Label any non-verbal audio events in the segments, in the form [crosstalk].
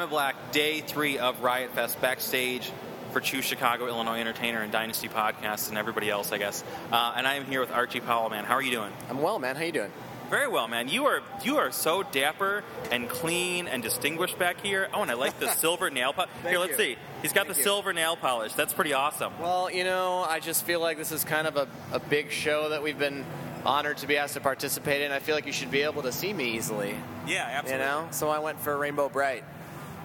I'm a Black, day three of Riot Fest backstage for Choose Chicago, Illinois Entertainer, and Dynasty Podcasts, and everybody else, I guess. Uh, and I am here with Archie Powell, man. How are you doing? I'm well, man. How you doing? Very well, man. You are you are so dapper and clean and distinguished back here. Oh, and I like the [laughs] silver nail polish. Here, let's you. see. He's got Thank the you. silver nail polish. That's pretty awesome. Well, you know, I just feel like this is kind of a, a big show that we've been honored to be asked to participate in. I feel like you should be able to see me easily, Yeah, absolutely. you know? So I went for Rainbow Brite.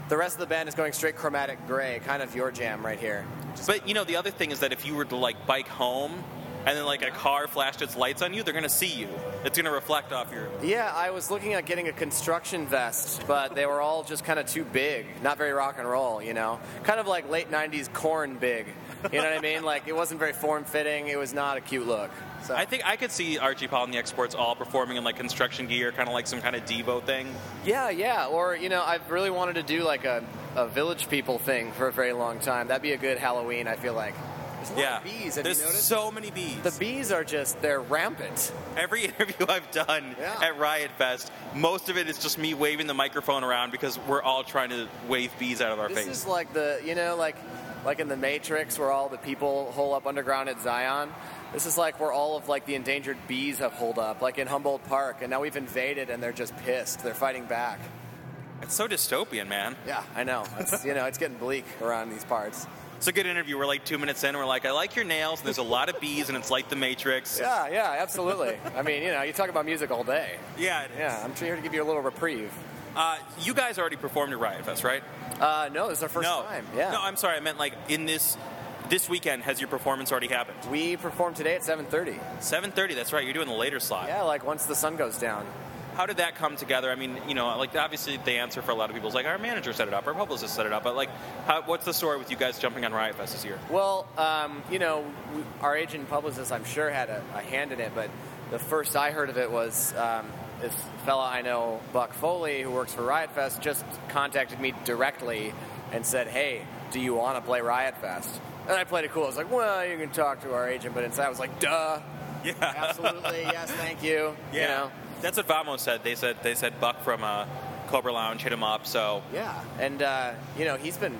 The rest of the band is going straight chromatic gray, kind of your jam right here. But you know, the other thing is that if you were to like bike home, and then like a car flashed its lights on you, they're gonna see you. It's gonna reflect off your. Yeah, I was looking at getting a construction vest, but they were all just kind of too big. Not very rock and roll, you know? Kind of like late 90s Korn big. You know what I mean? Like, it wasn't very form fitting. It was not a cute look. So. I think I could see Archie Powell and the Exports all performing in like construction gear, kind of like some kind of Devo thing. Yeah, yeah. Or, you know, I've really wanted to do like a, a village people thing for a very long time. That'd be a good Halloween, I feel like. There's a lot Yeah, of bees. Have there's you noticed? so many bees. the bees are just, they're rampant. Every [laughs] interview I've done Yeah. at Riot Fest, most of it is just me waving the microphone around because we're all trying to wave bees out of our This face. is like the, you know, like like in the Matrix where all the people hole up underground at Zion. This is like where all of like the endangered bees have holed up, like in Humboldt Park, and now we've invaded and they're just pissed. They're fighting back. It's so dystopian, man. Yeah, I know. It's, you know, it's getting bleak around these parts. It's a good interview. We're like two minutes in. We're like, I like your nails. And there's a lot of bees, and it's like the Matrix. Yeah, yeah, absolutely. I mean, you know, you talk about music all day. Yeah, it is. Yeah, I'm here to give you a little reprieve. Uh, you guys already performed at Riot Fest, right? Uh, no, this is our first no. time. Yeah. No, I'm sorry. I meant like in this this weekend. Has your performance already happened? we performed today at 7:30. 7:30. That's right. You're doing the later slot. Yeah, like once the sun goes down. How did that come together? I mean, you know, like obviously the answer for a lot of people is like our manager set it up, our publicist set it up. But like, how, what's the story with you guys jumping on Riot Fest this year? Well, um, you know, we, our agent and publicist, I'm sure, had a, a hand in it, but the first I heard of it was um, this fella I know, Buck Foley, who works for Riot Fest, just contacted me directly and said, "Hey, do you want to play Riot Fest?" And I played it cool. I was like, "Well, you can talk to our agent," but inside I was like, "Duh, Yeah, absolutely, yes, thank you." yeah. You know? That's what Vamos said. They said they said Buck from uh, Cobra Lounge hit him up. So Yeah, and uh, you know he's been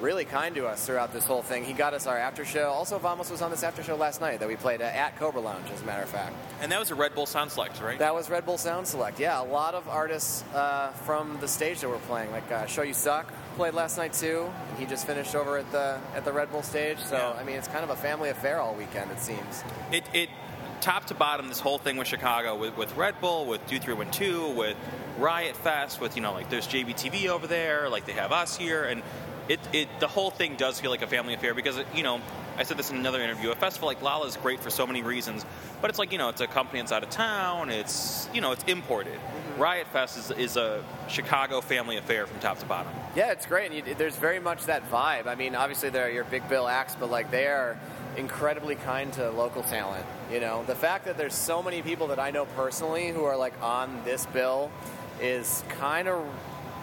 really kind to us throughout this whole thing. He got us our after show. Also, Vamos was on this after show last night that we played uh, at Cobra Lounge, as a matter of fact. and that was a Red Bull Sound Select, right? That was Red Bull Sound Select. Yeah, a lot of artists uh, from the stage that we're playing, like uh, Show You Suck, played last night too, and he just finished over at the at the Red Bull stage. So Yeah. I mean, it's kind of a family affair all weekend, it seems. it, it top to bottom this whole thing with Chicago with, with Red Bull with Do Three One Two with Riot Fest with you know like there's JBTV over there like they have us here and it, it the whole thing does feel like a family affair because it, you know I said this in another interview a festival like Lolla is great for so many reasons but it's like you know it's a company that's out of town it's you know it's imported mm-hmm. Riot Fest is, is a Chicago family affair from top to bottom Yeah, it's great. And you, there's very much that vibe. I mean, obviously they're your big bill acts, but like they are incredibly kind to local talent. You know, the fact that there's so many people that I know personally who are like on this bill is kind of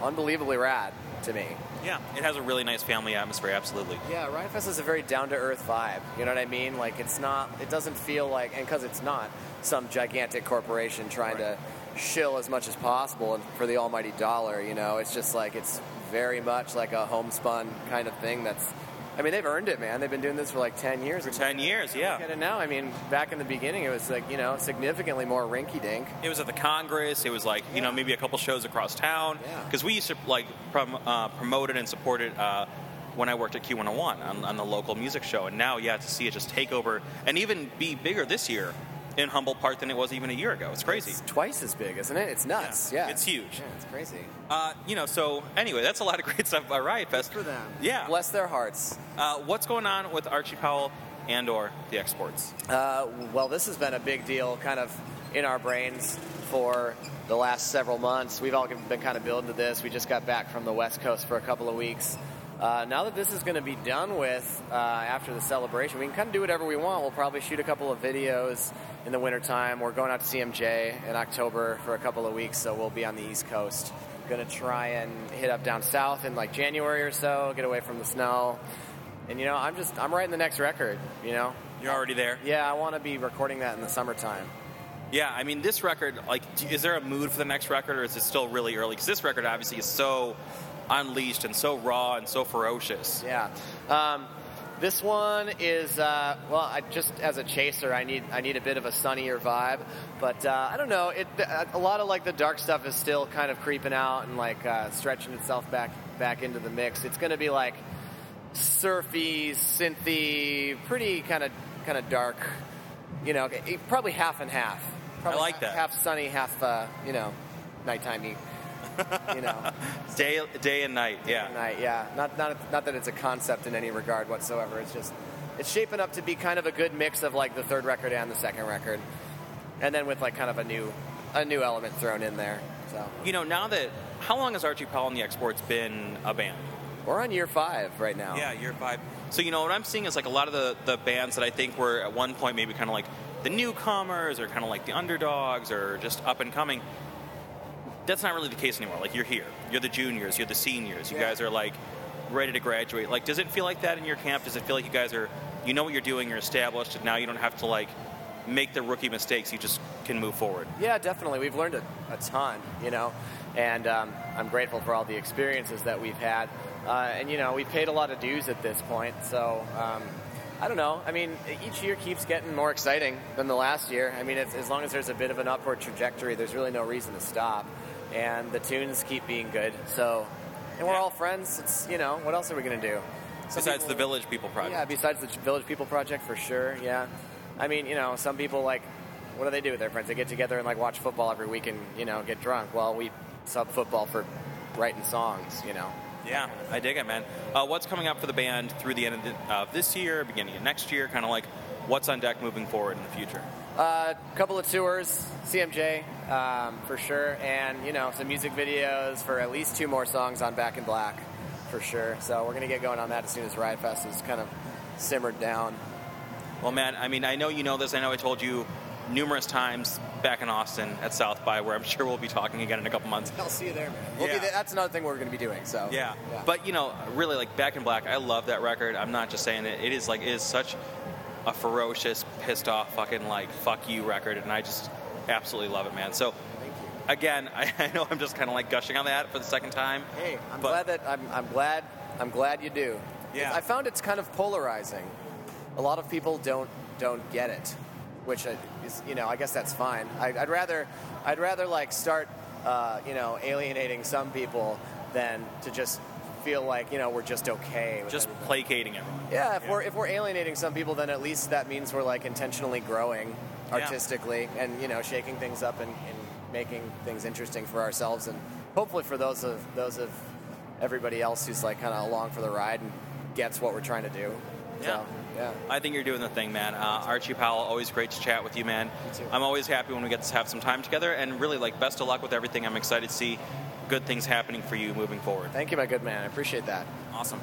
unbelievably rad to me. Yeah it has a really nice family atmosphere absolutely Yeah, Riot Fest is a very down to earth vibe. You know what I mean? Like it's not. It doesn't feel like, and because it's not some gigantic corporation trying to shill as much as possible and for the almighty dollar. You know, it's just like it's very much like a homespun kind of thing. That's. I mean, they've earned it, man. They've been doing this for like ten years. for 10 years yeah Look at it now. I mean, back in the beginning, it was like you know significantly more rinky dink. It was at the Congress. It was like you know maybe a couple shows across town. Yeah. Because we used to like prom- uh, promote it and support it uh, when I worked at Q101 on, on the local music show. And now, yeah, to see it just take over and even be bigger this year in Humboldt Park than it was even a year ago. It's crazy. It's twice as big, isn't it? It's nuts. Yeah, It's huge. Yeah, it's crazy. Uh, you know, so anyway, that's a lot of [laughs] great stuff about Riot Fest. for them. Yeah. Bless their hearts. Uh, what's going on with Archie Powell and or the exports? Uh, well, this has been a big deal, kind of in our brains for the last several months. We've all been kind of building to this. We just got back from the West Coast for a couple of weeks. Uh, now that this is going to be done with uh, after the celebration, we can kind of do whatever we want. We'll probably shoot a couple of videos in the wintertime. We're going out to CMJ in October for a couple of weeks, so we'll be on the East Coast. Going to try and hit up down south in like January or so, get away from the snow. And you know, I'm just I'm writing the next record. You know, You're already there. yeah, I want to be recording that in the summertime. Yeah, I mean, this record, like, is there a mood for the next record, or is it still really early? Because this record obviously is so unleashed and so raw and so ferocious. Yeah. Um, this one is uh, well. I just as a chaser, I need I need a bit of a sunnier vibe, but uh, I don't know. It a lot of like the dark stuff is still kind of creeping out and like uh, stretching itself back back into the mix. It's going to be like surfy, synthy, pretty kind of kind of dark. You know, probably half and half. Probably I like that. Half sunny, half uh, you know, nighttimey. You know, [laughs] day day and night. Yeah, night. Yeah, not not not that it's a concept in any regard whatsoever. It's just it's shaping up to be kind of a good mix of like the third record and the second record, and then with like kind of a new a new element thrown in there. So you know, now that how long has Archie Powell and the Exports been a band? We're on year five right now. Yeah, year five. So you know what I'm seeing is like a lot of the the bands that I think were at one point maybe kind of like the newcomers or kind of like the underdogs or just up and coming that's not really the case anymore. Like you're here, you're the juniors, you're the seniors. You yeah. guys are like ready to graduate. Like, does it feel like that in your camp? Does it feel like you guys are, you know what you're doing, you're established, and now you don't have to like make the rookie mistakes. You just can move forward. Yeah, definitely. We've learned a, a ton, you know, and um, I'm grateful for all the experiences that we've had. Uh, and you know, we've paid a lot of dues at this point, so. Um, I don't know. I mean, each year keeps getting more exciting than the last year. I mean, as long as there's a bit of an upward trajectory, there's really no reason to stop and the tunes keep being good. So, and we're yeah. all friends. It's you know, what else are we gonna do? Some besides people, the Village People Project. Yeah, besides the Village People Project for sure. Yeah, I mean, you know, some people like, what do they do with their friends? They get together and like watch football every week and you know get drunk. Well, we sub football for writing songs. You know. Yeah, I dig it, man. Uh, what's coming up for the band through the end of, the, uh, this year, beginning of next year? Kind of like what's on deck moving forward in the future? A uh, couple of tours, CMJ um, for sure, and you know some music videos for at least two more songs on Back in Black for sure. So we're gonna get going on that as soon as Riot Fest is kind of simmered down. Well, man, I mean, I know you know this. I know I told you numerous times back in Austin at South by, where I'm [laughs] sure we'll be talking again in a couple months. I'll see you there, man. We'll yeah. that's another thing we're going to be doing. So yeah. yeah. but you know, really, like Back in Black, I love that record. I'm not just saying it. It is like it is such a ferocious, pissed off, fucking like fuck you record, and I just absolutely love it, man. So. Again, [laughs] I, I know I'm just kind of like gushing on that for the second time. Hey, I'm glad that I'm, I'm glad I'm glad you do. Yeah. I found it's kind of polarizing. A lot of people don't don't get it, which is you know I guess that's fine. I, would rather I'd rather like start uh, you know alienating some people than to just feel like you know we're just okay. just everything. placating everyone. Yeah, if yeah. we're if we're alienating some people, then at least that means we're like intentionally growing artistically yeah. and you know shaking things up and, and, making things interesting for ourselves and hopefully for those of those of everybody else who's like kind of along for the ride and gets what we're trying to do. Yeah. So, yeah. I think you're doing the thing, man. Uh, Archie Powell, always great to chat with you, man. I'm always happy when we get to have some time together, and really, like, best of luck with everything. I'm excited to see good things happening for you moving forward. Thank you, my good man. I appreciate that. Awesome.